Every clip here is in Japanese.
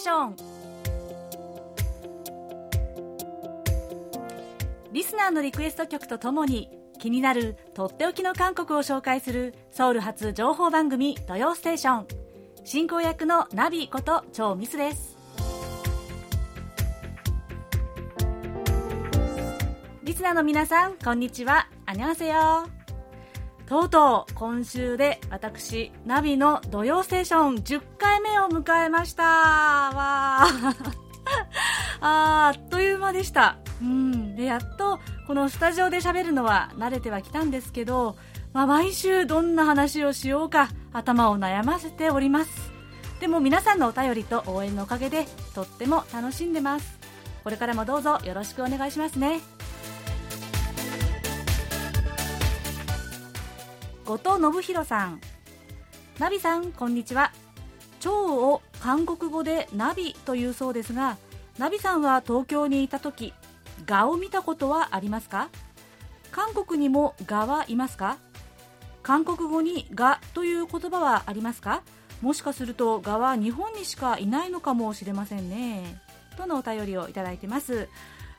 ーション」リスナーのリクエスト曲とともに気になるとっておきの韓国を紹介するソウル発情報番組「土曜ステーション」進行役のナビこと超ミスです。リスナーの皆さんこんにちは。アニョンセヨとうとう今週で私ナビの土曜ステーション10回目を迎えました。わ ー。あっという間でした。うん。でやっとこのスタジオで喋るのは慣れてはきたんですけど、まあ、毎週どんな話をしようか頭を悩ませております。でも皆さんのお便りと応援のおかげでとっても楽しんでます。これからもどうぞよろしくお願いしますね。後藤信弘さん。ナビさんこんにちは。蝶を韓国語でナビというそうですがナビさんは東京にいた時ガを見たことはありますか？韓国にもガはいますか？韓国語にガという言葉はありますか？もしかするとガは日本にしかいないのかもしれませんね。とのお便りをいただいてます。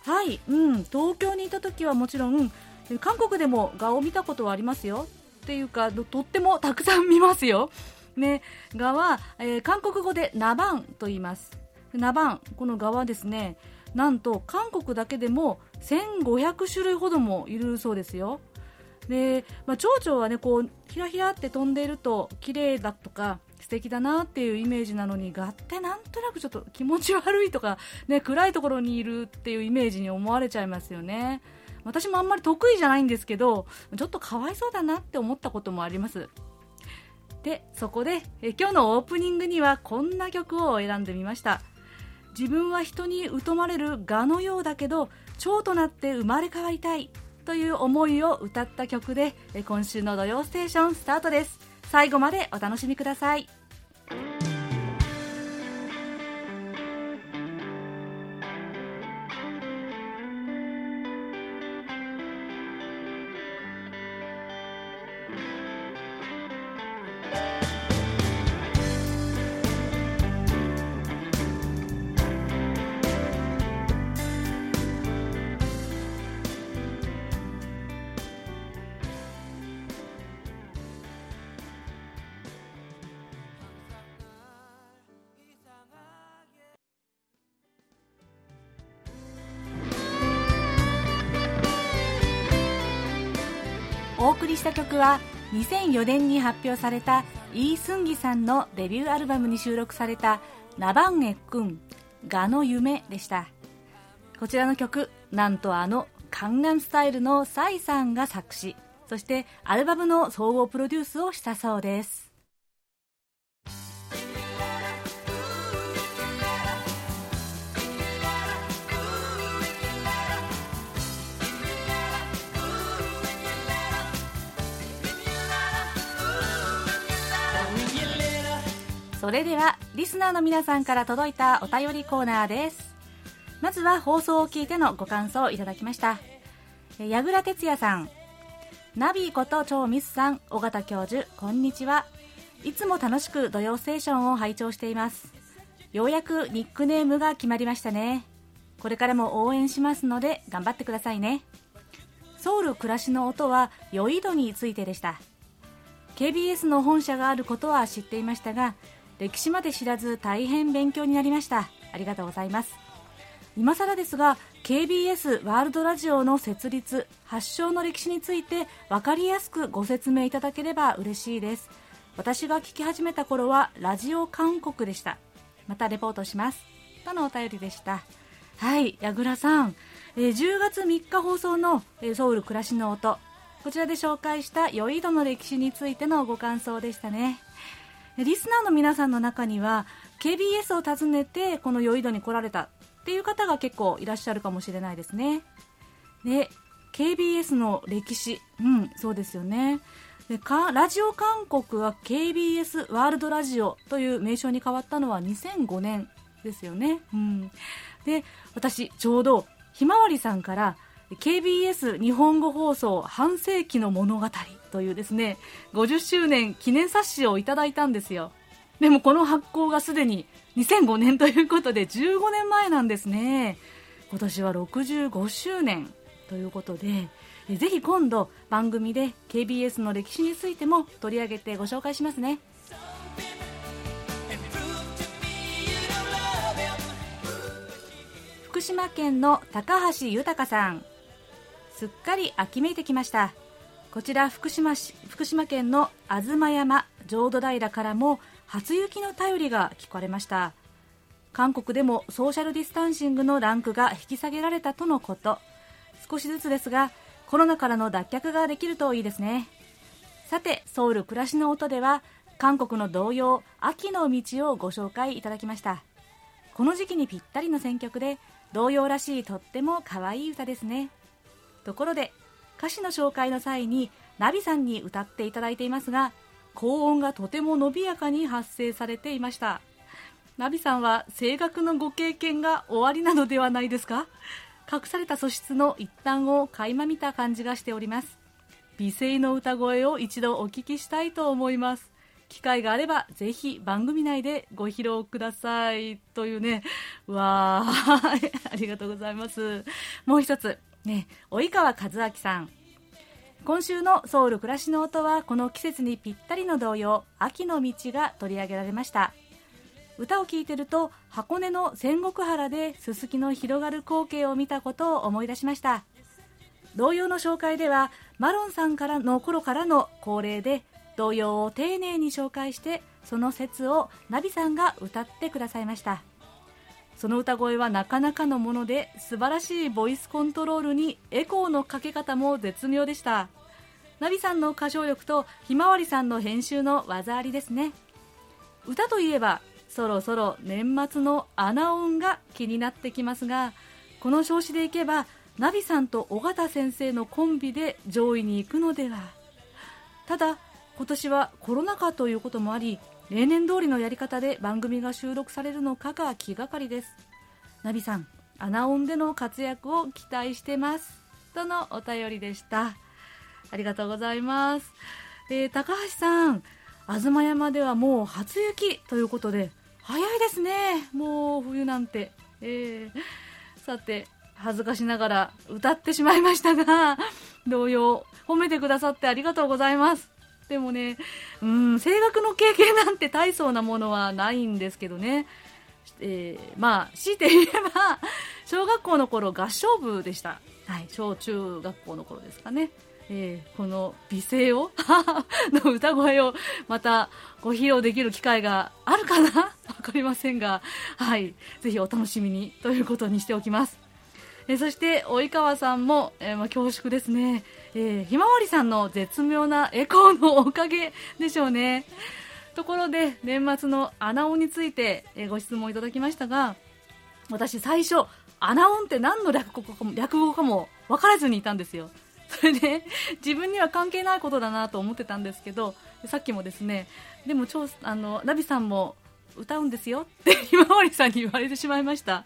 はい、うん、東京にいた時はもちろん韓国でもガを見たことはありますよ。っていうかとってもたくさん見ますよ。ね、ガは、えー、韓国語でナバンと言います。ナバン、このガはですね、なんと韓国だけでも1500種類ほどもいるそうですよ。で、まあ、蝶々はね、こう、ひらひらって飛んでいると綺麗だとか、素敵だなっていうイメージなのに、ガってなんとなくちょっと気持ち悪いとか、ね、暗いところにいるっていうイメージに思われちゃいますよね。私もあんまり得意じゃないんですけどちょっとかわいそうだなって思ったこともあります。でそこでえ今日のオープニングにはこんな曲を選んでみました。自分は人に疎まれる蛾のようだけど蝶となって生まれ変わりたいという思いを歌った曲で今週の「土曜ステーション」スタートです。最後までお楽しみください。りした曲は2004年に発表されたイー・スンギさんのデビューアルバムに収録された「ナバンエックンガの夢」でした。こちらの曲なんとあのカンガンスタイルのサイさんが作詞そしてアルバムの総合プロデュースをしたそうです。それではリスナーの皆さんから届いたお便りコーナーです。まずは放送を聞いてのご感想をいただきました。矢倉哲也さん。ナビーこと超ミスさん尾形教授こんにちは。いつも楽しく土曜ステーションを拝聴しています。ようやくニックネームが決まりましたね。これからも応援しますので頑張ってくださいね。ソウル暮らしの音は酔い戸についてでした。KBS の本社があることは知っていましたが歴史まで知らず大変勉強になりました。ありがとうございます。今更ですが KBS ワールドラジオの設立発祥の歴史について分かりやすくご説明いただければ嬉しいです。私が聞き始めた頃はラジオ韓国でした。またレポートします。とのお便りでした。はい矢倉さん、えー、10月3日放送の、えー、ソウル暮らしの音。こちらで紹介した酔い戸の歴史についてのご感想でしたね。リスナーの皆さんの中には KBS を訪ねてこの酔い戸に来られたっていう方が結構いらっしゃるかもしれないですね。で KBS の歴史。うんそうですよね。でかラジオ韓国は KBS ワールドラジオという名称に変わったのは2005年ですよね、うん、で私ちょうどひまわりさんから KBS 日本語放送半世紀の物語というですね50周年記念冊子をいただいたんですよ。でもこの発行がすでに2005年ということで15年前なんですね。今年は65周年ということでぜひ今度番組で KBS の歴史についても取り上げてご紹介しますね。福島県の高橋豊さん。すっかり秋めいてきました。こちら福島市福島県の吾妻山浄土平からも初雪の便りが聞かれました。韓国でもソーシャルディスタンシングのランクが引き下げられたとのこと。少しずつですがコロナからの脱却ができるといいですね。さてソウル暮らしの音では韓国の童謡秋の道をご紹介いただきました。この時期にぴったりの選曲で童謡らしいとっても可愛い歌ですね。ところで歌詞の紹介の際にナビさんに歌っていただいていますが高音がとても伸びやかに発声されていました。ナビさんは声楽のご経験が終わりなのではないですか？隠された素質の一端を垣間見た感じがしております。美声の歌声を一度お聞きしたいと思います。機会があればぜひ番組内でご披露ください。というね。わーありがとうございます。もう一つ。ね及川和明さん。今週のソウル暮らしの音はこの季節にぴったりの童謡秋の道が取り上げられました。歌を聴いてると箱根の仙石原でススキの広がる光景を見たことを思い出しました。童謡の紹介ではマロンさんからの頃からの恒例で童謡を丁寧に紹介してその説をナビさんが歌ってくださいました。その歌声はなかなかのもので素晴らしいボイスコントロールにエコーのかけ方も絶妙でした。ナビさんの歌唱力とひまわりさんの編集の技ありですね。歌といえばそろそろ年末の穴音が気になってきますがこの調子でいけばナビさんと尾形先生のコンビで上位に行くのでは。ただ今年はコロナ禍ということもあり例年通りのやり方で番組が収録されるのかが気がかりです。ナビさん穴音での活躍を期待してます。とのお便りでした。ありがとうございます、えー、高橋さん東山ではもう初雪ということで早いですね。もう冬なんて、えー、さて恥ずかしながら歌ってしまいましたが同様褒めてくださってありがとうございます。でもねうん声楽の経験なんて大層なものはないんですけどね。えー、まあ強いて言えば小学校の頃合唱部でした、はい、小中学校の頃ですかね。えー、この美声を の歌声をまたご披露できる機会があるかな？分かりませんが、はい、ぜひお楽しみにということにしておきます。えー、そして及川さんも、えー、まあ、恐縮ですね、えー、ひまわりさんの絶妙なエコーのおかげでしょうね。ところで年末の穴音について、えご質問いただきましたが私最初穴音って何の略語かも略語かも分からずにいたんですよ。それで自分には関係ないことだなと思ってたんですけどさっきもですねでもあのナビさんも歌うんですよって ひまわりさんに言われてしまいました。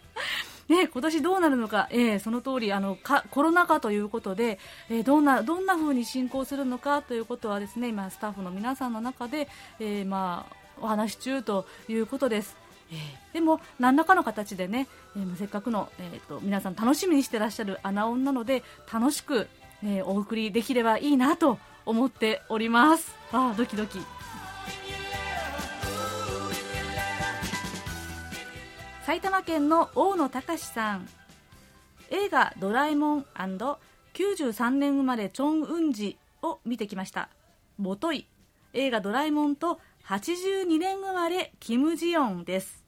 ね、今年どうなるのか、えー、その通りあのかコロナ禍ということで、えー、どんなどんな風に進行するのかということはですね今スタッフの皆さんの中で、えー、まあお話し中ということです。えー、でも何らかの形でね、えー、せっかくの、えーと皆さん楽しみにしてらっしゃる穴音なので楽しくえー、お送りできればいいなと思っておりますあドキドキ埼玉県の大野隆さん。映画「ドラえもん &93 年生まれチョン・ウンジ」を見てきました。もとい。映画「ドラえもん」と82年生まれキム・ジヨンです。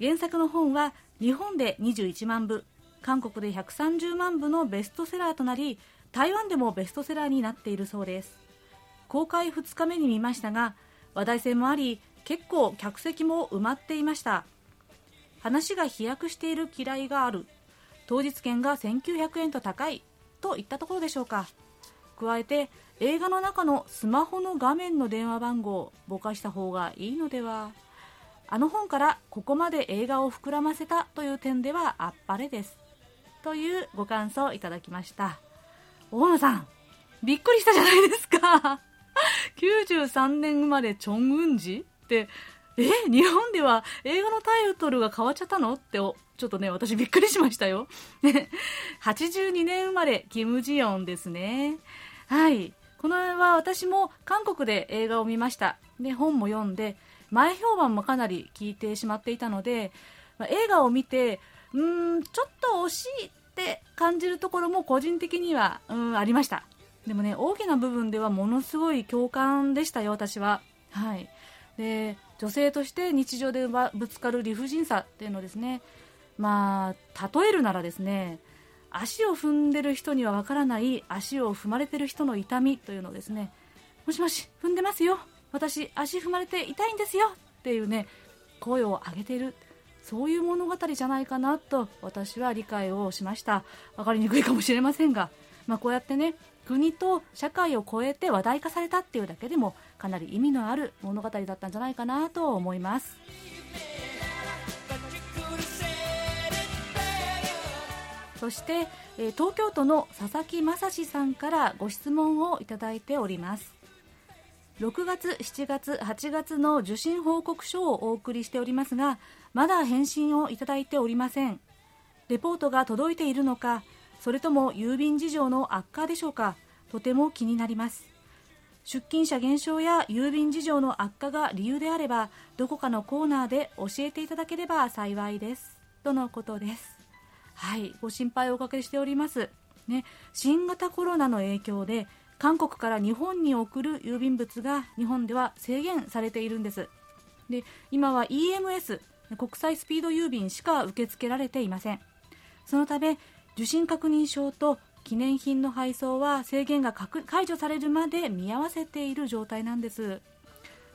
原作の本は日本で21万部韓国で130万部のベストセラーとなり台湾でもベストセラーになっているそうです。公開2日目に見ましたが話題性もあり結構客席も埋まっていました。話が飛躍している嫌いがある。当日券が1900円と高い。といったところでしょうか。加えて映画の中のスマホの画面の電話番号をぼかした方がいいのでは。あの本からここまで映画を膨らませたという点ではあっぱれです。というご感想をいただきました。大野さん、びっくりしたじゃないですか。93年生まれチョン・ウンジって、え日本では映画のタイトルが変わっちゃったの？ってちょっとね私びっくりしましたよ。82年生まれキム・ジヨンですね。はい。この絵は私も韓国で映画を見ました。で本も読んで前評判もかなり聞いてしまっていたので、まあ、映画を見てうーんちょっと惜しいって感じるところも個人的にはうんありました。でもね大きな部分ではものすごい共感でしたよ私は。はい。で女性として日常でぶつかる理不尽さっていうのですね。まあ例えるならですね足を踏んでる人にはわからない足を踏まれてる人の痛みというのをですね。もしもし踏んでますよ。私足踏まれて痛いんですよ。っていうね声を上げている。そういう物語じゃないかなと私は理解をしました。分かりにくいかもしれませんが、まあ、こうやってね国と社会を超えて話題化されたっていうだけでもかなり意味のある物語だったんじゃないかなと思います。そして、え東京都の佐々木正史さんからご質問をいただいております。6月、7月、8月の受信報告書をお送りしておりますがまだ返信をいただいておりません。レポートが届いているのかそれとも郵便事情の悪化でしょうかとても気になります。出勤者減少や郵便事情の悪化が理由であればどこかのコーナーで教えていただければ幸いです。とのことです。はい。ご心配をおかけしております。ね。新型コロナの影響で韓国から日本に送る郵便物が日本では制限されているんです。で今は EMS 国際スピード郵便しか受け付けられていません。そのため受信確認証と記念品の配送は制限が解除されるまで見合わせている状態なんです。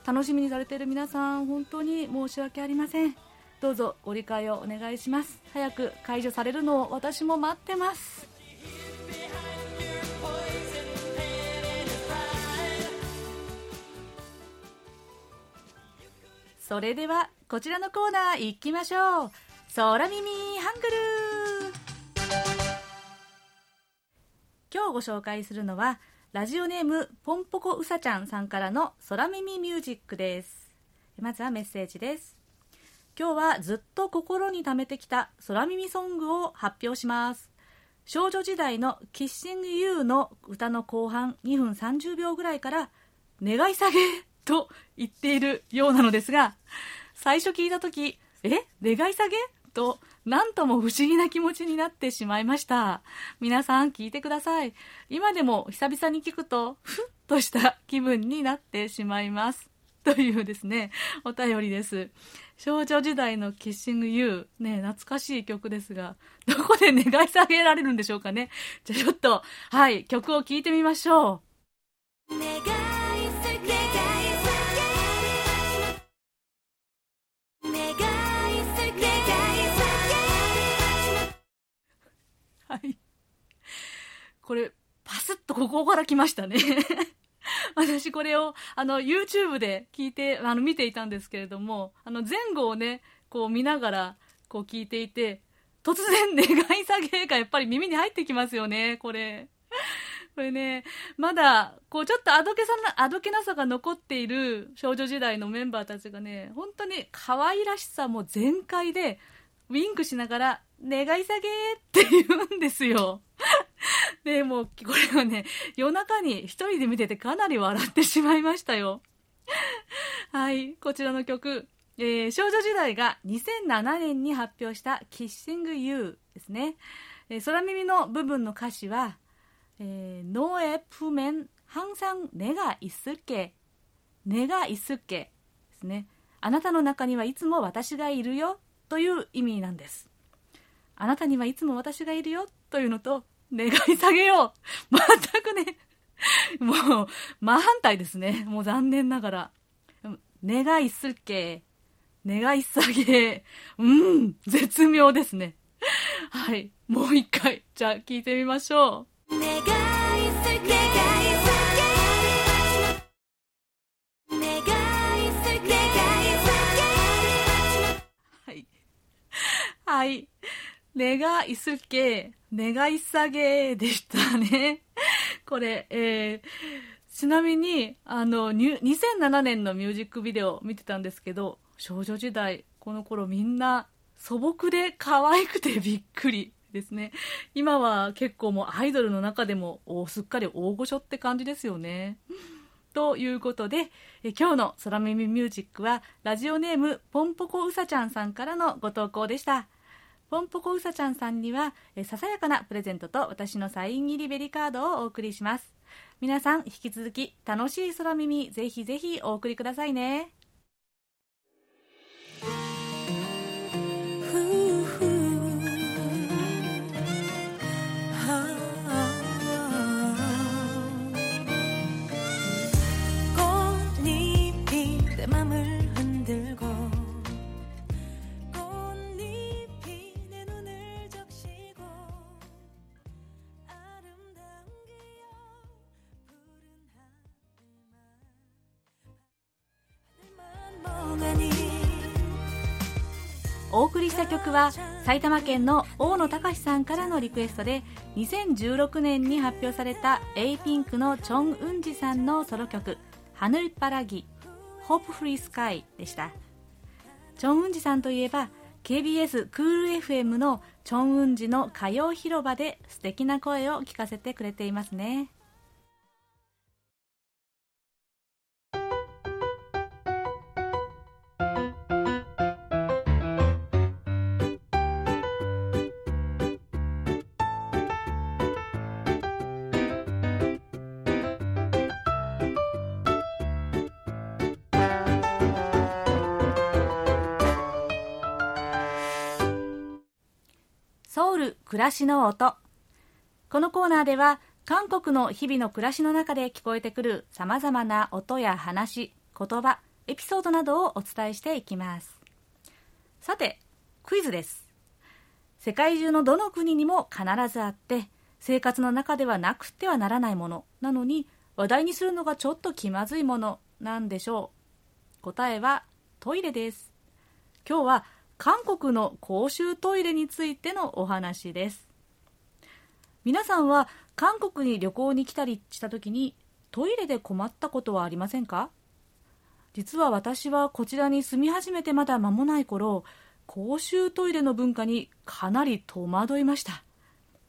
楽しみにされている皆さん本当に申し訳ありません。どうぞご理解をお願いします。早く解除されるのを私も待ってます。それではこちらのコーナー行きましょう。空耳ハングル今日ご紹介するのはラジオネームポンポコうさちゃんさんからの空耳ミュージックです。まずはメッセージです。今日はずっと心に溜めてきた空耳ソングを発表します。少女時代のキッシングユーの歌の後半2分30秒ぐらいから願い下げと言っているようなのですが最初聞いた時え？願い下げ？と何とも不思議な気持ちになってしまいました。皆さん聞いてください。今でも久々に聞くとふっとした気分になってしまいます。というですねお便りです。少女時代のキッシングユー。ね懐かしい曲ですがどこで願い下げられるんでしょうかね。じゃあちょっとはい曲を聴いてみましょう。はい。これ、パスッとここから来ましたね 私これを、あの、YouTube で聞いて、あの、見ていたんですけれども、あの、前後をね、こう見ながら、こう聞いていて、突然願い下げがやっぱり耳に入ってきますよね、これ。これね、まだ、こう、ちょっとあどけさな、あどけなさが残っている少女時代のメンバーたちがね、本当に可愛らしさも全開で、ウィンクしながら、願い下げって言うんですよ。で、もう、これをね、夜中に一人で見ててかなり笑ってしまいましたよ。はい、こちらの曲、えー、少女時代が2007年に発表したキッシングユーですね。えー、空耳の部分の歌詞は、えー、너의품엔항상내가있을 게、 내가있을 게ですね。あなたの中にはいつも私がいるよ という意味なんです。あなたにはいつも私がいるよというのと、願い下げよう。全くね、もう、真反対ですね。もう残念ながら。願いすっけ、願い下げ、うん、絶妙ですね。はい。もう一回、じゃあ聞いてみましょう。はい。願いすけ、願い下げでしたね。これ、えー、ちなみに、あの、2007年のミュージックビデオ見てたんですけど、少女時代この頃みんな素朴で可愛くてびっくりですね今は結構もうアイドルの中でもすっかり大御所って感じですよねということでえ今日の「空耳ミュージック」はラジオネームポンポコうさちゃんさんからのご投稿でしたポンポコうさちゃんさんにはえささやかなプレゼントと私のサイン入りベリカードをお送りします。皆さん引き続き楽しい空耳ぜひぜひお送りくださいね。お送りした曲は埼玉県の大野隆さんからのリクエストで2016年に発表された a ピンクのチョン・ウンジさんのソロ曲「ハヌルパラギホープフリースカイ」でした。チョン・ウンジさんといえば KBS クール FM のチョン・ウンジの歌謡広場で素敵な声を聞かせてくれていますね。暮らしの音。このコーナーでは韓国の日々の暮らしの中で聞こえてくるさまざまな音や話言葉エピソードなどをお伝えしていきます。さてクイズです。世界中のどの国にも必ずあって生活の中ではなくてはならないものなのに話題にするのがちょっと気まずいものなんでしょう。答えはトイレです。今日は韓国の公衆トイレについてのお話です。皆さんは韓国に旅行に来たりした時にトイレで困ったことはありませんか？実は私はこちらに住み始めてまだ間もない頃公衆トイレの文化にかなり戸惑いました。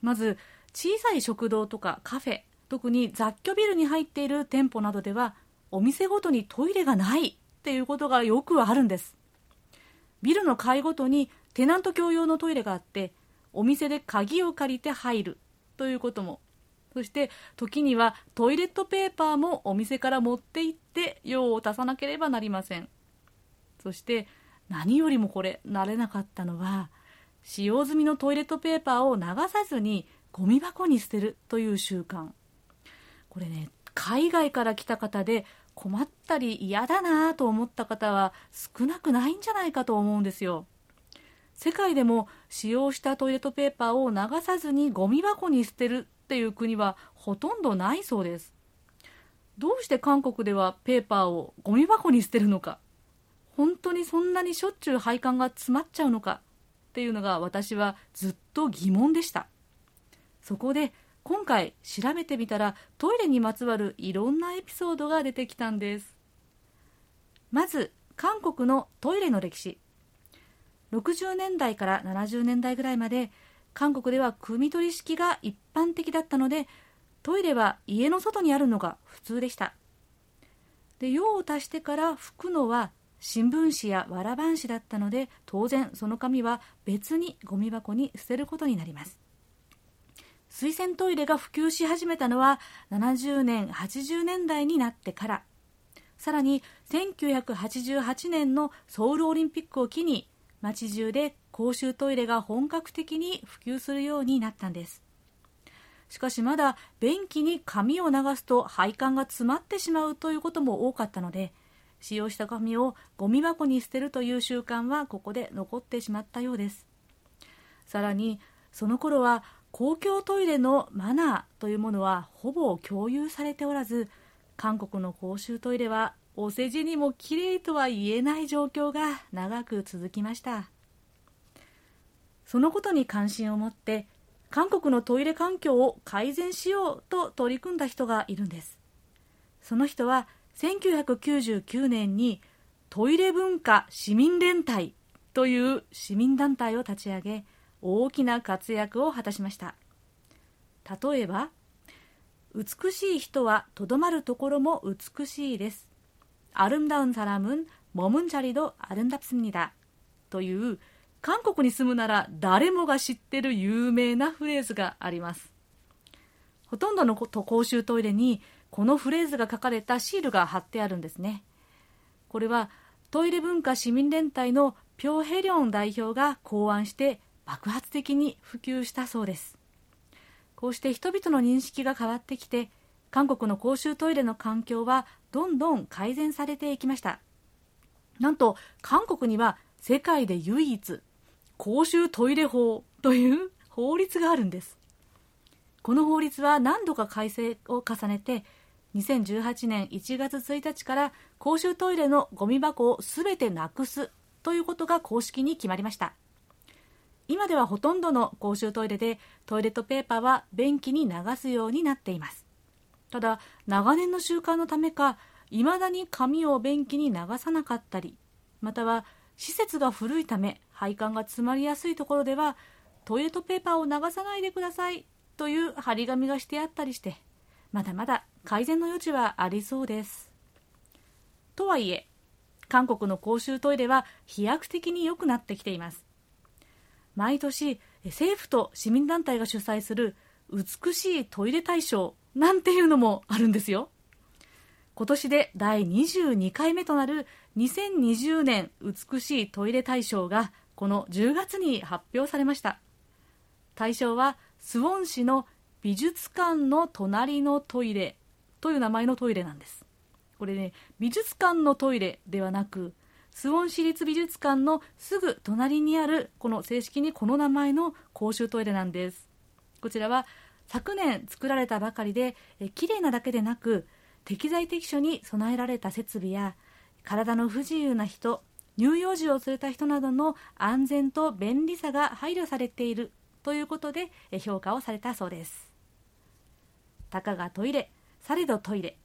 まず小さい食堂とかカフェ特に雑居ビルに入っている店舗などではお店ごとにトイレがないっていうことがよくあるんです。ビルの階ごとにテナント共用のトイレがあってお店で鍵を借りて入る。ということも。そして時にはトイレットペーパーもお店から持って行って用を足さなければなりません。そして何よりもこれ慣れなかったのは使用済みのトイレットペーパーを流さずにゴミ箱に捨てるという習慣。これね海外から来た方で困ったり嫌だなと思った方は少なくないんじゃないかと思うんですよ。世界でも使用したトイレットペーパーを流さずにゴミ箱に捨てるっていう国はほとんどないそうです。どうして韓国ではペーパーをゴミ箱に捨てるのか。本当にそんなにしょっちゅう配管が詰まっちゃうのかっていうのが私はずっと疑問でした。そこで今回調べてみたらトイレにまつわるいろんなエピソードが出てきたんです。まず韓国のトイレの歴史。60年代から70年代ぐらいまで韓国では汲み取り式が一般的だったのでトイレは家の外にあるのが普通でした。で用を足してから拭くのは新聞紙やわら半紙だったので当然その紙は別にゴミ箱に捨てることになります。水洗トイレが普及し始めたのは70年80年代になってから。さらに1988年のソウルオリンピックを機に街中で公衆トイレが本格的に普及するようになったんです。しかしまだ便器に紙を流すと配管が詰まってしまうということも多かったので使用した紙をゴミ箱に捨てるという習慣はここで残ってしまったようです。さらにその頃は公共トイレのマナーというものはほぼ共有されておらず韓国の公衆トイレはお世辞にもきれいとは言えない状況が長く続きました。そのことに関心を持って韓国のトイレ環境を改善しようと取り組んだ人がいるんです。その人は1999年にトイレ文化市民連帯という市民団体を立ち上げ大きな活躍を果たしました。例えば美しい人はとどまるところも美しいです。アルムダウンサラムンモムンチャリドアルンダプスニダという韓国に住むなら誰もが知ってる有名なフレーズがあります。ほとんどの公衆トイレにこのフレーズが書かれたシールが貼ってあるんですね。これはトイレ文化市民連帯のピョ・ヘリョン代表が考案して爆発的に普及したそうです。こうして人々の認識が変わってきて韓国の公衆トイレの環境はどんどん改善されていきました。なんと韓国には世界で唯一公衆トイレ法という法律があるんです。この法律は何度か改正を重ねて2018年1月1日から公衆トイレのゴミ箱をすべてなくすということが公式に決まりました。今ではほとんどの公衆トイレでトイレットペーパーは便器に流すようになっています。ただ長年の習慣のためかいまだに紙を便器に流さなかったりまたは施設が古いため配管が詰まりやすいところではトイレットペーパーを流さないでくださいという張り紙がしてあったりしてまだまだ改善の余地はありそうです。とはいえ韓国の公衆トイレは飛躍的に良くなってきています。毎年政府と市民団体が主催する美しいトイレ大賞なんていうのもあるんですよ。今年で第22回目となる2020年美しいトイレ大賞がこの10月に発表されました。大賞はスウォン市の美術館の隣のトイレという名前のトイレなんです。これね美術館のトイレではなくスウォン市立美術館のすぐ隣にあるこの正式にこの名前の公衆トイレなんです。こちらは昨年作られたばかりでえ綺麗なだけでなく適材適所に備えられた設備や体の不自由な人乳幼児を連れた人などの安全と便利さが配慮されているということで評価をされたそうです。たかがトイレされどトイレ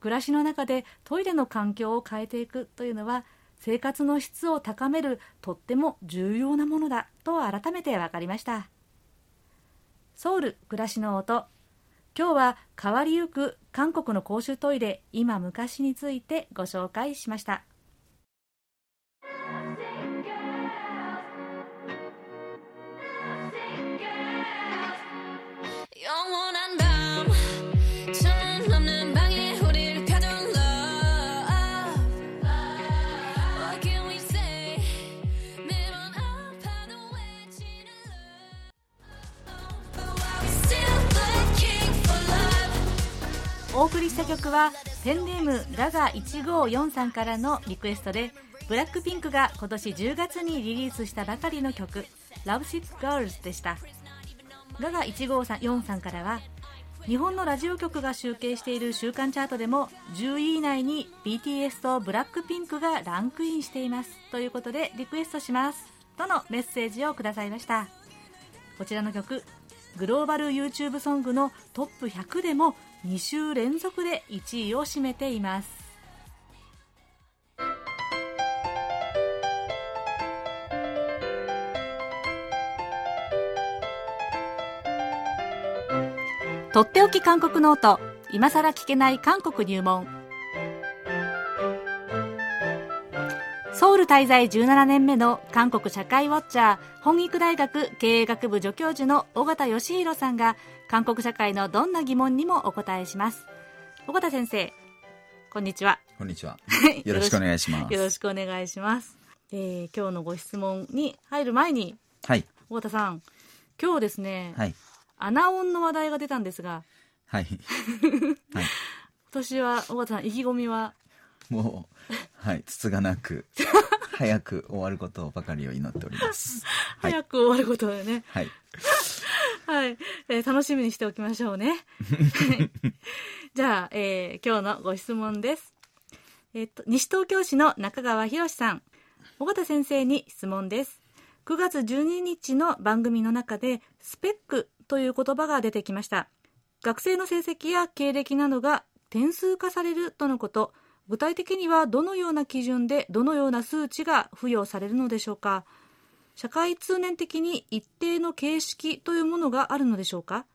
暮らしの中でトイレの環境を変えていくというのは生活の質を高めるとっても重要なものだと改めて分かりました。ソウル暮らしの音今日は変わりゆく韓国の公衆トイレ今昔についてご紹介しました。お送りした曲はペンネームガガ154さんからのリクエストでブラックピンクが今年10月にリリースしたばかりの曲「Love Sick Girls」でした。ガガ154さんからは日本のラジオ局が集計している週間チャートでも10位以内に BTS とブラックピンクがランクインしていますということでリクエストしますとのメッセージをくださいました。こちらの曲グローバル YouTube ソングのトップ100でも2週連続で1位を占めています。とっておき韓国ノート。今さら聞けない韓国入門。ソウル滞在17年目の韓国社会ウォッチャー弘益大学経営学部助教授の緒方義広さんが韓国社会のどんな疑問にもお答えします。尾形先生こんにちは。こんにちは。よろしくお願いします。よろしくお願いします、えー、今日のご質問に入る前にはい。尾形さん今日ですね、はい。アナオンの話題が出たんですが。はい。はい。今年は尾形さん意気込みは？もうはいつつがなく早く終わることばかりを祈っております はい早く終わることでね、はいはい、えー楽しみにしておきましょうね。はいじゃあ、えー今日のご質問です。えっと、西東京市の中川博さん。尾形先生に質問です。9月12日の番組の中で、スペックという言葉が出てきました。学生の成績や経歴などが点数化されるとのこと。具体的にはどのような基準でどのような数値が付与されるのでしょうか？社会通念的に一定の形式というものがあるのでしょうか？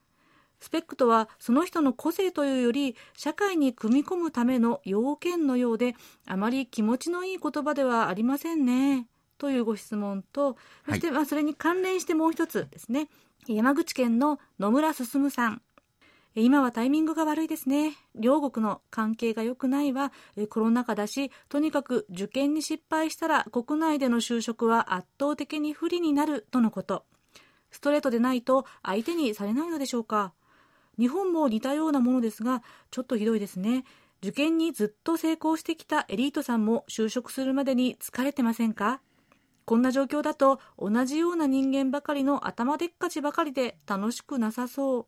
スペックとはその人の個性というより社会に組み込むための要件のようであまり気持ちのいい言葉ではありませんね。というご質問とそしてまあそれに関連してもう一つですね、山口県の野村進さん今はタイミングが悪いですね。両国の関係が良くないわ。コロナ禍だし、とにかく受験に失敗したら国内での就職は圧倒的に不利になるとのこと。ストレートでないと相手にされないのでしょうか。日本も似たようなものですが、ちょっとひどいですね。受験にずっと成功してきたエリートさんも就職するまでに疲れてませんか？こんな状況だと同じような人間ばかりの頭でっかちばかりで楽しくなさそう。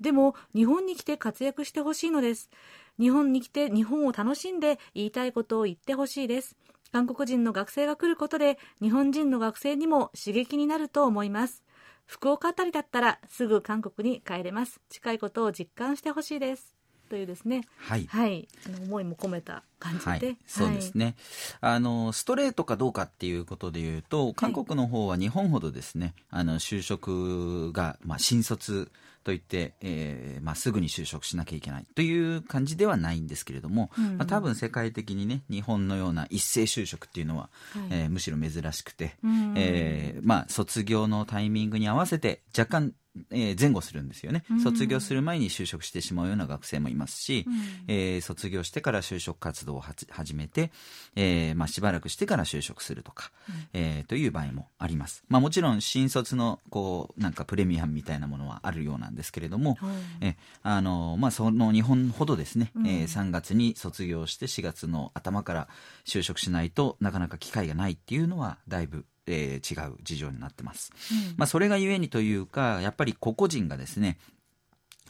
でも日本に来て活躍してほしいのです。日本に来て日本を楽しんで言いたいことを言ってほしいです。韓国人の学生が来ることで日本人の学生にも刺激になると思います。福岡あたりだったらすぐ韓国に帰れます。近いことを実感してほしいです。というですね、はい、はい、あの思いも込めた感じで、はい、そうですね、はい、あのストレートかどうかっていうことでいうと韓国の方は日本ほどですね、あの就職が、まあ、新卒といって、えーまあ、すぐに就職しなきゃいけないという感じではないんですけれども、うん。まあ、多分世界的にね日本のような一斉就職っていうのは、はい、えー、むしろ珍しくて、うん、えー、まあ、卒業のタイミングに合わせて若干えー、前後するんですよね、卒業する前に就職してしまうような学生もいますし、うん、えー、卒業してから就職活動を始めて、えーまあ、しばらくしてから就職するとか、うん、えー、という場合もあります、まあ、もちろん新卒のこうなんかプレミアムみたいなものはあるようなんですけれども、えあのまあ、その日本ほどですね、うん、えー、3月に卒業して4月の頭から就職しないとなかなか機会がないっていうのはだいぶえー、違う事情になってます。うん、まあ、それがゆえにというか、やっぱり個々人がですね、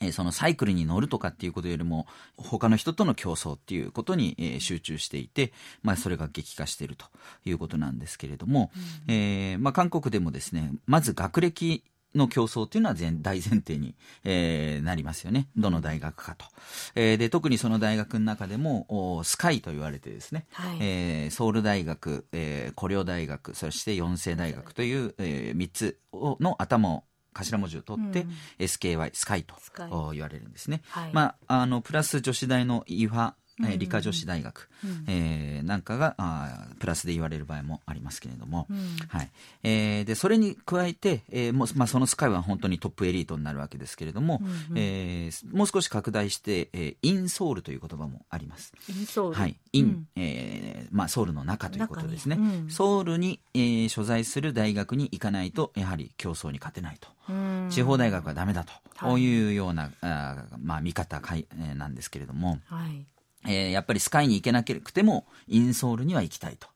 えー、そのサイクルに乗るとかっていうことよりも、他の人との競争っていうことに、えー、集中していて、まあ、それが激化しているということなんですけれども、うん、えー、まあ、韓国でもですね、まず学歴の競争というのは大前提に、えー、なりますよね。どの大学かと。えー、で、特にその大学の中でも、スカイと言われてですね、はい、えー、ソウル大学、えー、コリョ大学、そして四世大学という、えー、3つの頭を頭文字を取って、うん、SKY スカイと言われるんですね。はい、まああのプラス女子大のイファえ理科女子大学、うん、えー、なんかがあプラスで言われる場合もありますけれども、うん、はい。えー、でそれに加えて、えーもまあ、そのスカイは本当にトップエリートになるわけですけれども、うんうん、えー、もう少し拡大して、えー、インソウルという言葉もあります。インソウル、はい、イン、うん、えーまあ、ソウルの中ということですね。うん、ソウルに、えー、所在する大学に行かないとやはり競争に勝てないと。地方大学はダメだと、こういうような、あまあ、見方かい、えー、なんですけれども、はいえー、やっぱりスカイに行けなくてもインソールには行きたいと。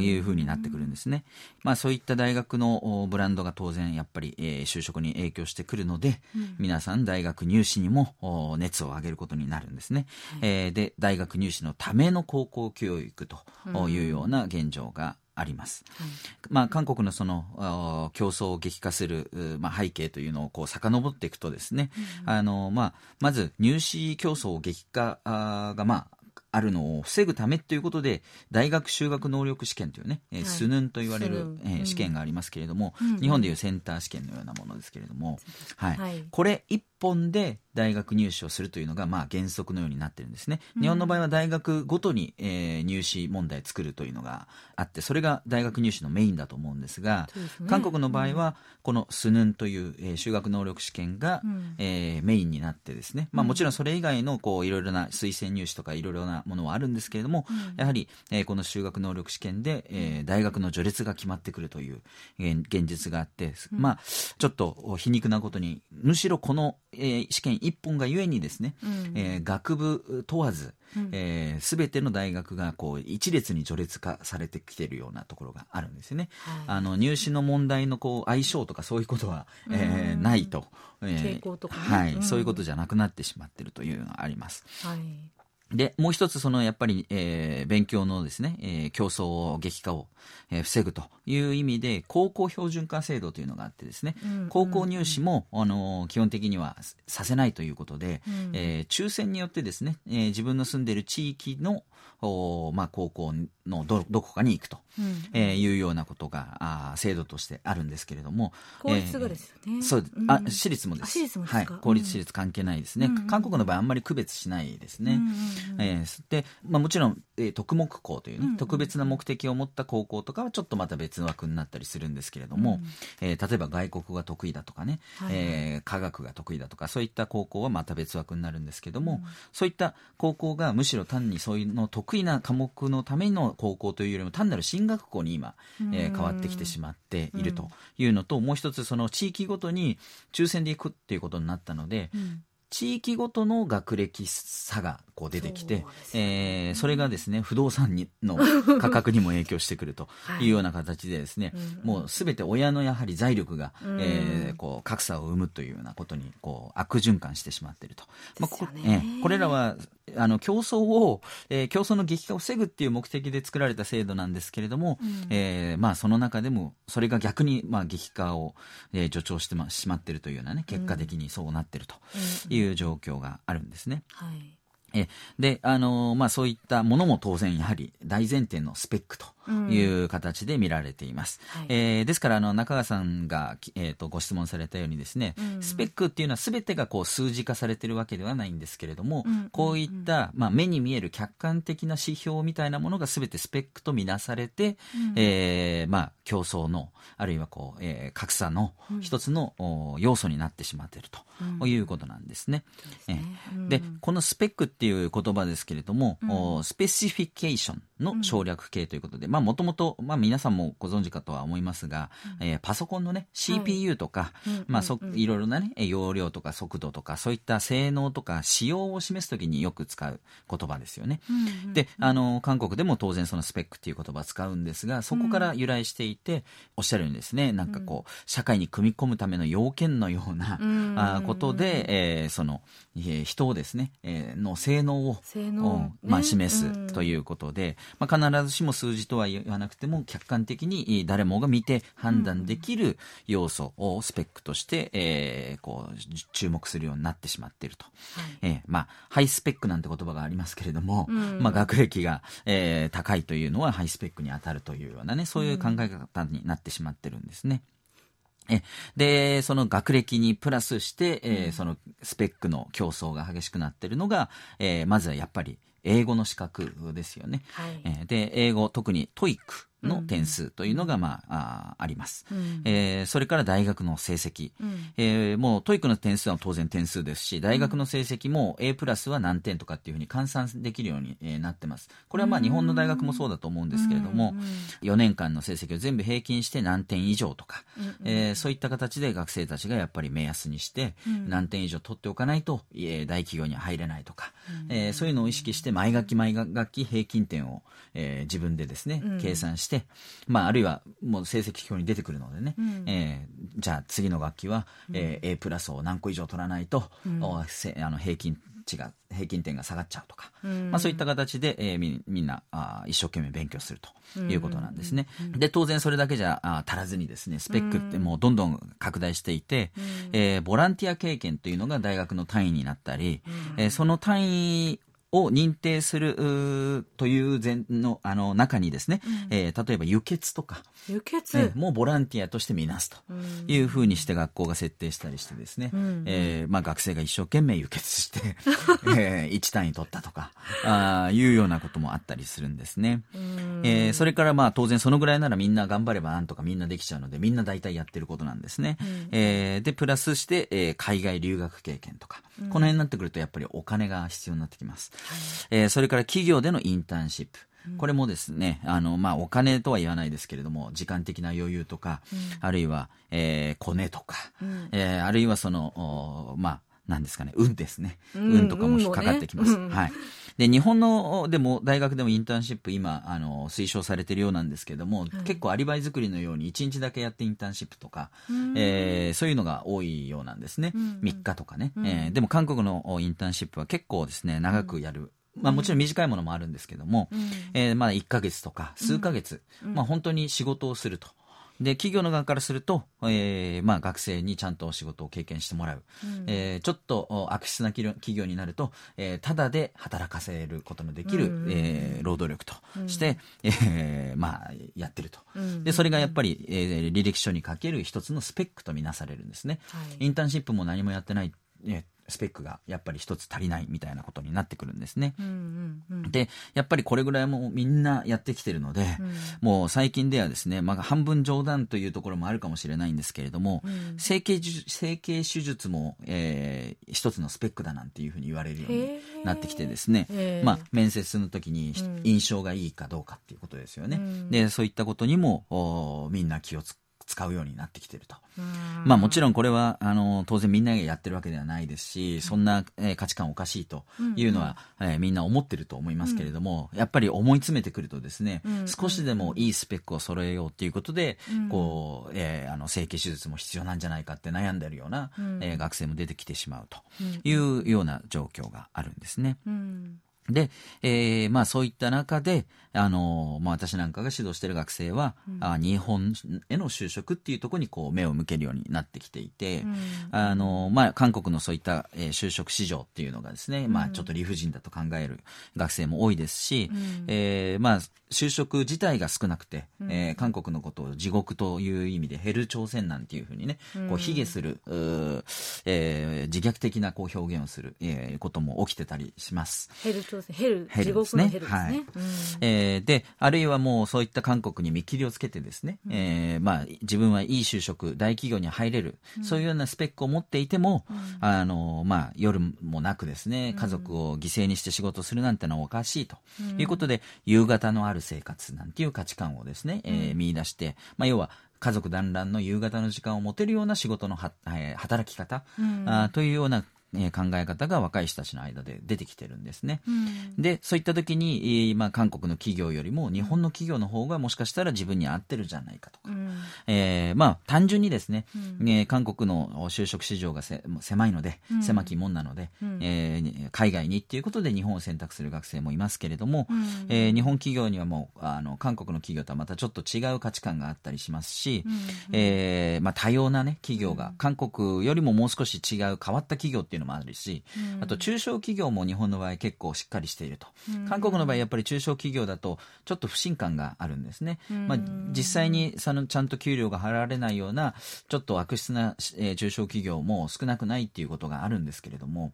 いうふうになってくるんですね。まあそういった大学のブランドが当然やっぱり、えー、就職に影響してくるので、うん、皆さん大学入試にも熱を上げることになるんですね。はい、えー、で、大学入試のための高校教育というような現状があります。はい、まあ、韓国のその競争を激化する、まあ、背景というのをこう遡っていくとですね、うん、あのまあ、まず入試競争激化が、まあ、あるのを防ぐためということで大学修学能力試験というね、はい、スヌンと言われる、えー、試験がありますけれども、うん、日本でいうセンター試験のようなものですけれども、はい、はい、これ一本で大学入試をするというのがまあ原則のようになってるんですね。日本の場合は大学ごとに、えー、入試問題作るというのがあって、それが大学入試のメインだと思うんですが、すね、韓国の場合は、このスヌンという、えー、修学能力試験が、うん、えー、メインになってですね、まあもちろんそれ以外のこういろいろな推薦入試とかいろいろなものはあるんですけれども、うん、やはり、えー、この修学能力試験で、えー、大学の序列が決まってくるという現実があって、うん、まあちょっと皮肉なことに、むしろこの、えー、試験一本がゆえにですね、うん、えー、学部問わず、す、うん、えー、べ、ての大学がこう一列に序列化されてきているようなところがあるんですよね。はい、あの入試の問題のこう相性とかそういうことは、えー、ないと、えー、はい、そういうことじゃなくなってしまっているというのがあります。はいで、もう一つ、その、やっぱり、えー、勉強のですね、えー、競争激化を、えー、防ぐという意味で、高校標準化制度というのがあってですね、うん、高校入試も、あのー、基本的にはさせないということで、うん、えー、抽選によってですね、えー、自分の住んでいる地域の、おまあ、高校のどどこかに行くと、うんえーいうようなことがあー制度としてあるんですけれども公立がですよね。そう、んあ私立もです。公立私立関係ないですね、うん韓国の場合あんまり区別しないですね、うんうんうん。えーで、まあ、もちろん、えー特目校という、ねうん特別な目的を持った高校とかはちょっとまた別の枠になったりするんですけれども、えー例えば外国が得意だとかね、はいえー科学が得意だとかそういった高校はまた別枠になるんですけども、そういった高校がむしろ単にそういうの得意な科目のための高校というよりも単なる進学校に今、えー変わってきてしまっているというのと、もう一つその地域ごとに抽選で行くっていうことになったので、うん。地域ごとの学歴差がこう出てきてそえーそれがですね不動産にの 価格にも影響してくるとい。うような形でですね、うん。もうすべて親のやはり財力が、うん。えーこう格差を生むというようなことにこう悪循環してしまっていると、まあこえーこれらはあの競争を、えー競争の激化を防ぐっていう目的で作られた制度なんですけれども、うんえーまあ、その中でもそれが逆にまあ激化を、えー助長してましまっているというようなね結果的にそうなっているという状況があるんですね。はい。えで、あのーまあ、そういったものも当然やはり大前提のスペックという形で見られています。はい。えーですから、あの、中川さんが、きえー、とご質問されたようにですね、うん。スペックっていうのは全てがこう数字化されてるわけではないんですけれども、うんこういった、まあ、目に見える客観的な指標みたいなものが全てスペックとみなされて、えーまあ、競争の、あるいはこう、えー格差の一つの、お要素になってしまっているということなんですね。えーで、このスペックっていう言葉ですけれども、おスペシフィケーションの省略形ということで、まあもともと、まあ皆さんもご存知かとは思いますが、えーパソコンのね、CPU とか、うんまあそ、いろいろなね、え容量とか速度とか、そういった性能とか仕様を示すときによく使う言葉ですよね。で、あの、韓国でも当然そのスペックっていう言葉を使うんですが、そこから由来していて、おっしゃるようにですね、なんかこう、社会に組み込むための要件のような、ん。あーことで、えーその、えー人をですね、えーの性能を、性能うんまあ、ね。示すということで、まあ、必ずしも数字とは言わなくても、客観的にえー誰もが見て判断できる要素をスペックとして、えーこう、じ注目するようになってしまっていると。えーまあ、ハイスペックなんて言葉がありますけれども、うんまあ、学歴が、えー高いというのはハイスペックに当たるというようなね、そういう考え方になってしまってるんですね。えで、その学歴にプラスして、えーそのスペックの競争が激しくなってるのが、えーまずはやっぱり英語の資格ですよね。はいえーで、英語、特に TOEIC の点数というのが、まあ、あーあります。うん。えーそれから大学の成績。うん。えーもう TOEIC の点数は当然点数ですし、大学の成績も A プラスは何点とかっていうふうに換算できるように、えーなってます。これはまあ日本の大学もそうだと思うんですけれども、4年間の成績を全部平均して何点以上とか、えーそういった形で学生たちがやっぱり目安にして、何点以上取っておかないと、えー大企業には入れないとか、えーそういうのを意識して毎学期毎学期平均点を、えー自分でですね、計算して、まああるいはもう成績表に出てくるのでね、えーじゃあ次の学期は、えー A プラスを何個以上取らないと、おせあの平均値が平均点が下がっちゃうとか、まあ、そういった形で、えーみみんなあー一生懸命勉強するということなんですね。で当然それだけじゃあー足らずにですねスペックってもうどんどん拡大していて、えーボランティア経験というのが大学の単位になったり、えーその単位を認定するという前のあの中にですね、えー例えば輸血とか、輸血、えーもうボランティアとして見なすというふうにして学校が設定したりしてですね、えーまあ、学生が一生懸命輸血して、えー、1単位取ったとかあーいうようなこともあったりするんですね。えーそれからまあ当然そのぐらいならみんな頑張ればなんとかみんなできちゃうのでみんな大体やってることなんですね。えーでプラスして、えー海外留学経験とか、この辺になってくるとやっぱりお金が必要になってきます。えーそれから企業でのインターンシップ。これもですね、あの、まあ、お金とは言わないですけれども、時間的な余裕とか、あるいは、えー、コネとか、えーあるいはその、おまあ、なんですかね、運ですね。うん運とかも引っかかってきます。はい。で、日本の、でも、大学でもインターンシップ今、あの、推奨されているようなんですけども、結構アリバイ作りのように1日だけやってインターンシップとか、えーそういうのが多いようなんですね。3日とかね。えーでも韓国のおインターンシップは結構ですね、長くやる。まあもちろん短いものもあるんですけども、えーまあ1ヶ月とか数ヶ月、まあ本当に仕事をするとで企業の側からすると、えーまあ、学生にちゃんと仕事を経験してもらう、うん。えーちょっとお悪質な企業になると、えー、ただで働かせることのできる、うんえー労働力として、えーまあ、やってると、うんでそれがやっぱり、えー履歴書にかける一つのスペックとみなされるんですね。はい。インターンシップも何もやってない、えスペックがやっぱり一つ足りないみたいなことになってくるんですね。うんうんうん。で、やっぱりこれぐらいもうみんなやってきてるので、うん。もう最近ではですね、まあ、半分冗談というところもあるかもしれないんですけれども、うん。整形手整形手術も、えー一つのスペックだなんていうふうに言われるようになってきてですね、まあ、面接の時に印象がいいかどうかっていうことですよね。うん。で、そういったことにもおみんな気をつ使うようになってきてると。うん。まあもちろんこれは、あの、当然みんながやってるわけではないですし、そんな、えー価値観おかしいというのは、えーみんな思ってると思いますけれども、やっぱり思い詰めてくるとですね、うん少しでもいいスペックを揃えようっていうことで、うん。こう、えーあの、整形手術も必要なんじゃないかって悩んでるような、うん。えー学生も出てきてしまうとうん。いうような状況があるんですね。うんで、えーまあそういった中で、あのまあ私なんかが指導している学生は、あ日本への就職っていうところにこう目を向けるようになってきていて、うん。あのまあ韓国のそういった、えー就職市場っていうのがですね、まあちょっと理不尽だと考える学生も多いですし、うん。えーまあ就職自体が少なくて、えー韓国のことを地獄という意味でヘル朝鮮なんていうふうにね、こう卑下する、うーえー自虐的なこう表現をする、えーことも起きてたりします。ヘル朝鮮ヘルヘル地獄のヘルですね。はい。うん。えーで、あるいはもうそういった韓国に見切りをつけてですね、えーまあ自分はいい就職、大企業に入れる、そういうようなスペックを持っていても、あの、まあ夜もなくですね、家族を犠牲にして仕事するなんてのはおかしいと。いうことで、夕方のある生活なんていう価値観をですね、えー見出して、まあ要は、家族団らんの夕方の時間を持てるような仕事のは、えー働き方、うん。あーというような、えー考え方が若い人たちの間で出てきてるんですね。うん。で、そういった時に、えーまあ、韓国の企業よりも日本の企業の方がもしかしたら自分に合ってるじゃないかとか、うん。えーまあ、単純にですね、うん。えー韓国の就職市場がせ狭いので、うん。狭きもんなので、うん。えー海外にっていうことで日本を選択する学生もいますけれども、うん。えー日本企業にはもうあの韓国の企業とはまたちょっと違う価値観があったりしますし、うん。えーまあ、多様な、ね、企業が、韓国よりももう少し違う変わった企業っていうのもあるし、うん。あと中小企業も日本の場合結構しっかりしていると、うん。韓国の場合やっぱり中小企業だとちょっと不信感があるんですね、うん。まあ、実際にそのちゃんと給料が払われないようなちょっと悪質な、えー中小企業も少なくないっていうことがあるんですけれども、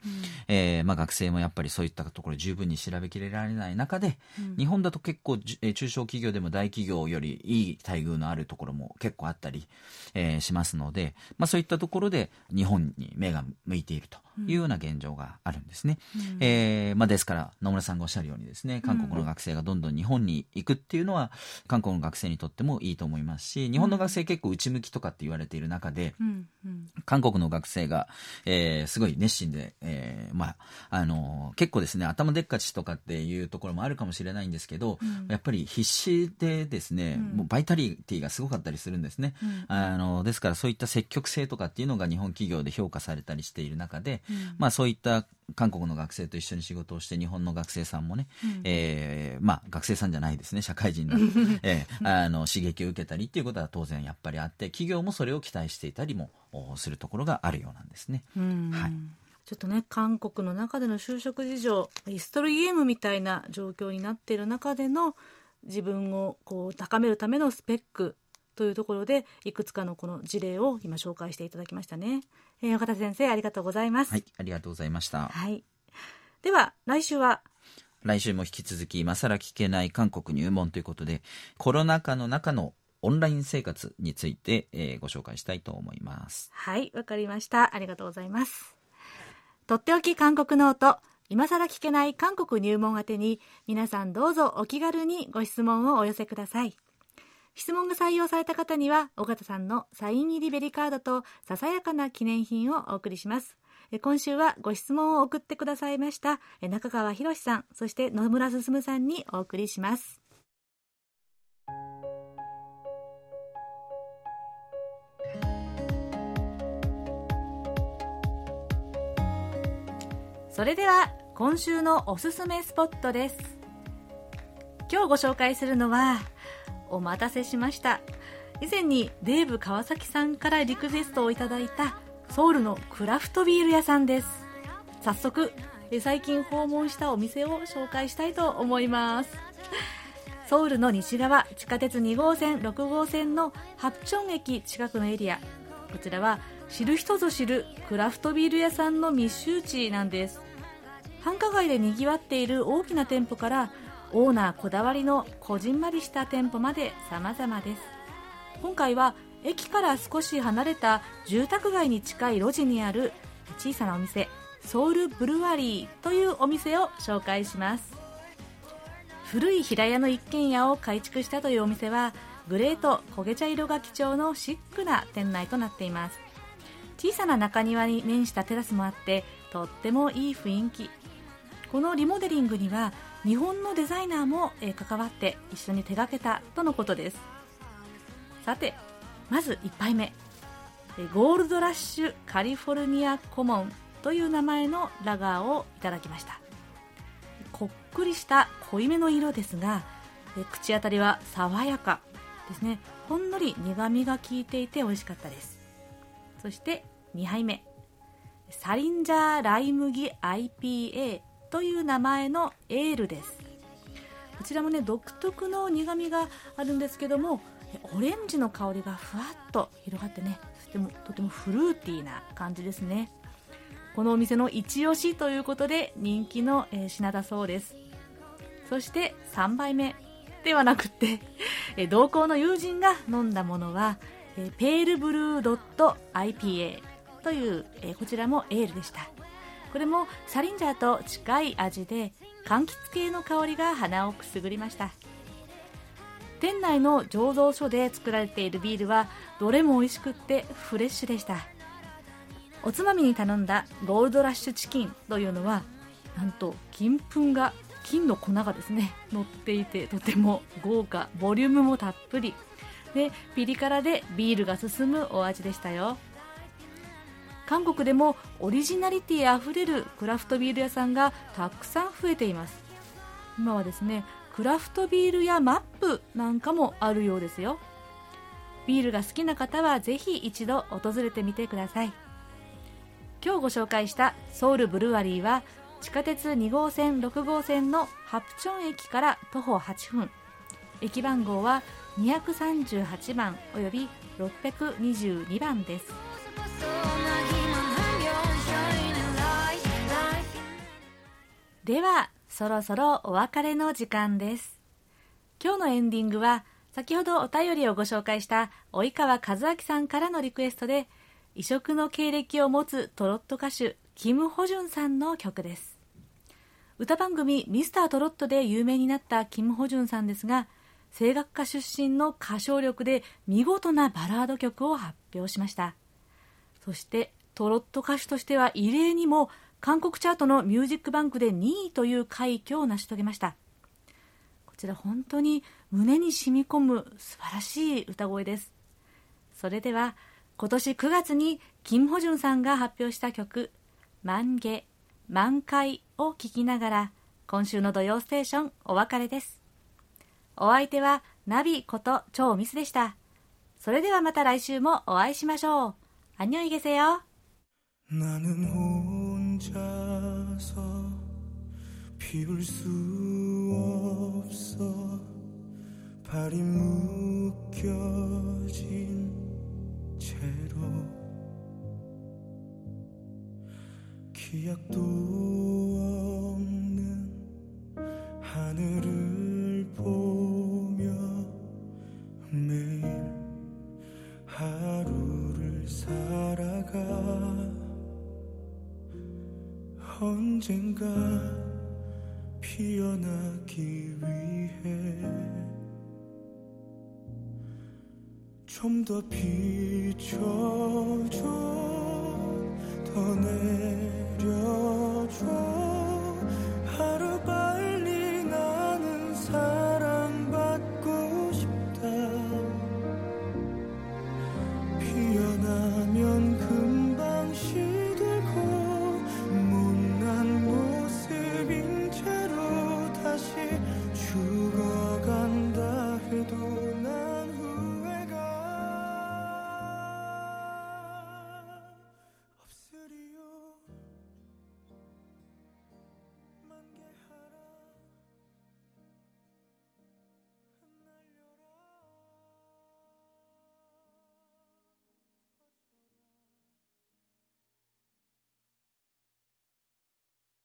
えーまあ、学生もやっぱりそういったところ十分に調べきれられない中で、日本だと結構えー中小企業でも大企業よりいい待遇のあるところも結構あったり、えーしますので、まあ、そういったところで日本に目が向いているというような現状があるんですね。えーまあ、ですから野村さんがおっしゃるようにですね韓国の学生がどんどん日本に行くっていうのは韓国の学生にとってもいいと思いますし日本の学生結構内向きとかって言われている中で、うんうん。韓国の学生が、えーすごい熱心で、えーまあ、あのー結構ですね、頭でっかちとかっていうところもあるかもしれないんですけど、やっぱり必死でですね、もうバイタリティがすごかったりするんです。ね。あの、ですからそういった積極性とかっていうのが日本企業で評価されたりしている中で、まあそういった韓国の学生と一緒に仕事をして日本の学生さんもね、えーまあ学生さんじゃないですね、社会人なので、えーあの刺激を受けたりっていうことは当然やっぱりあって、企業もそれを期待していたりもおするところがあるようなんですね。うん。はい。ちょっとね韓国の中での就職事情イストリゲームみたいな状況になっている中での自分をこう高めるためのスペックというところでいくつかのこの事例を今紹介していただきましたね、えー、緒方先生ありがとうございます、はい、ありがとうございました。はい、では来週は？来週も引き続き今更聞けない韓国入門ということでコロナ禍の中のオンライン生活について、えーご紹介したいと思います。はい、わかりました。ありがとうございます。とっておき韓国ノート、今更聞けない韓国入門宛てに、皆さんどうぞお気軽にご質問をお寄せください。質問が採用された方には、緒方さんのサイン入りベリカードと、ささやかな記念品をお送りします。え今週はご質問を送ってくださいました、え中川博さん、そして野村進さんにお送りします。それでは今週のおすすめスポットです今日ご紹介するのはお待たせしました。以前にデーブ川崎さんからリクエストをいただいたソウルのクラフトビール屋さんです。早速最近訪問したお店を紹介したいと思います。ソウルの西側地下鉄2号線6号線のハプチョン駅近くのエリア。こちらは知る人ぞ知るクラフトビール屋さんの密集地なんです。繁華街でにぎわっている大きな店舗からオーナーこだわりのこじんまりした店舗まで様々です。今回は駅から少し離れた住宅街に近い路地にある小さなお店ソウルブルワリーというお店を紹介します。古い平屋の一軒家を改築したというお店はグレーと焦げ茶色が基調のシックな店内となっています。小さな中庭に面したテラスもあってとってもいい雰囲気。このリモデリングには日本のデザイナーも関わって一緒に手がけたとのことです。さてまず1杯目。ゴールドラッシュカリフォルニアコモンという名前のラガーをいただきました。こっくりした濃いめの色ですが口当たりは爽やかですね。ほんのり苦みが効いていて美味しかったです。そして2杯目。サリンジャーライ麦 IPA という名前のエールです。こちらもね独特の苦みがあるんですけどもオレンジの香りがふわっと広がってねとてもとてもフルーティーな感じですね。このお店の一押しということで人気の品だそうです。そして3杯目ではなくて同行の友人が飲んだものはペールブルードット IPA というこちらもエールでした。これもサリンジャーと近い味で柑橘系の香りが鼻をくすぐりました。店内の醸造所で作られているビールはどれも美味しくってフレッシュでした。おつまみに頼んだゴールドラッシュチキンというのはなんと金粉が金の粉がですね乗っていてとても豪華ボリュームもたっぷり。でピリ辛でビールが進むお味でしたよ。韓国でもオリジナリティあふれるクラフトビール屋さんがたくさん増えています。今はですねクラフトビールやマップなんかもあるようですよ。ビールが好きな方はぜひ一度訪れてみてください。今日ご紹介したソウルブルワリーは地下鉄2号線6号線のハプチョン駅から徒歩8分。駅番号は238番および622番です。ではそろそろお別れの時間です。今日のエンディングは先ほどお便りをご紹介した及川和明さんからのリクエストで異色の経歴を持つトロット歌手キム・ホジュンさんの曲です。歌番組「ミスタートロット」で有名になったキム・ホジュンさんですが声楽家出身の歌唱力で見事なバラード曲を発表しました。そしてトロット歌手としては異例にも韓国チャートのミュージックバンクで2位という快挙を成し遂げましたこちら本当に胸に染み込む素晴らしい歌声ですそれでは今年9月にキム・ホジュンさんが発表した曲「満月満開」を聴きながら今週の土曜ステーションお別れですお相手はナビこと超ミスでしたそれではまた来週もお会いしましょう안녕히계세요나는 혼자서피울수 없어 발이 묶여진 채로 기약도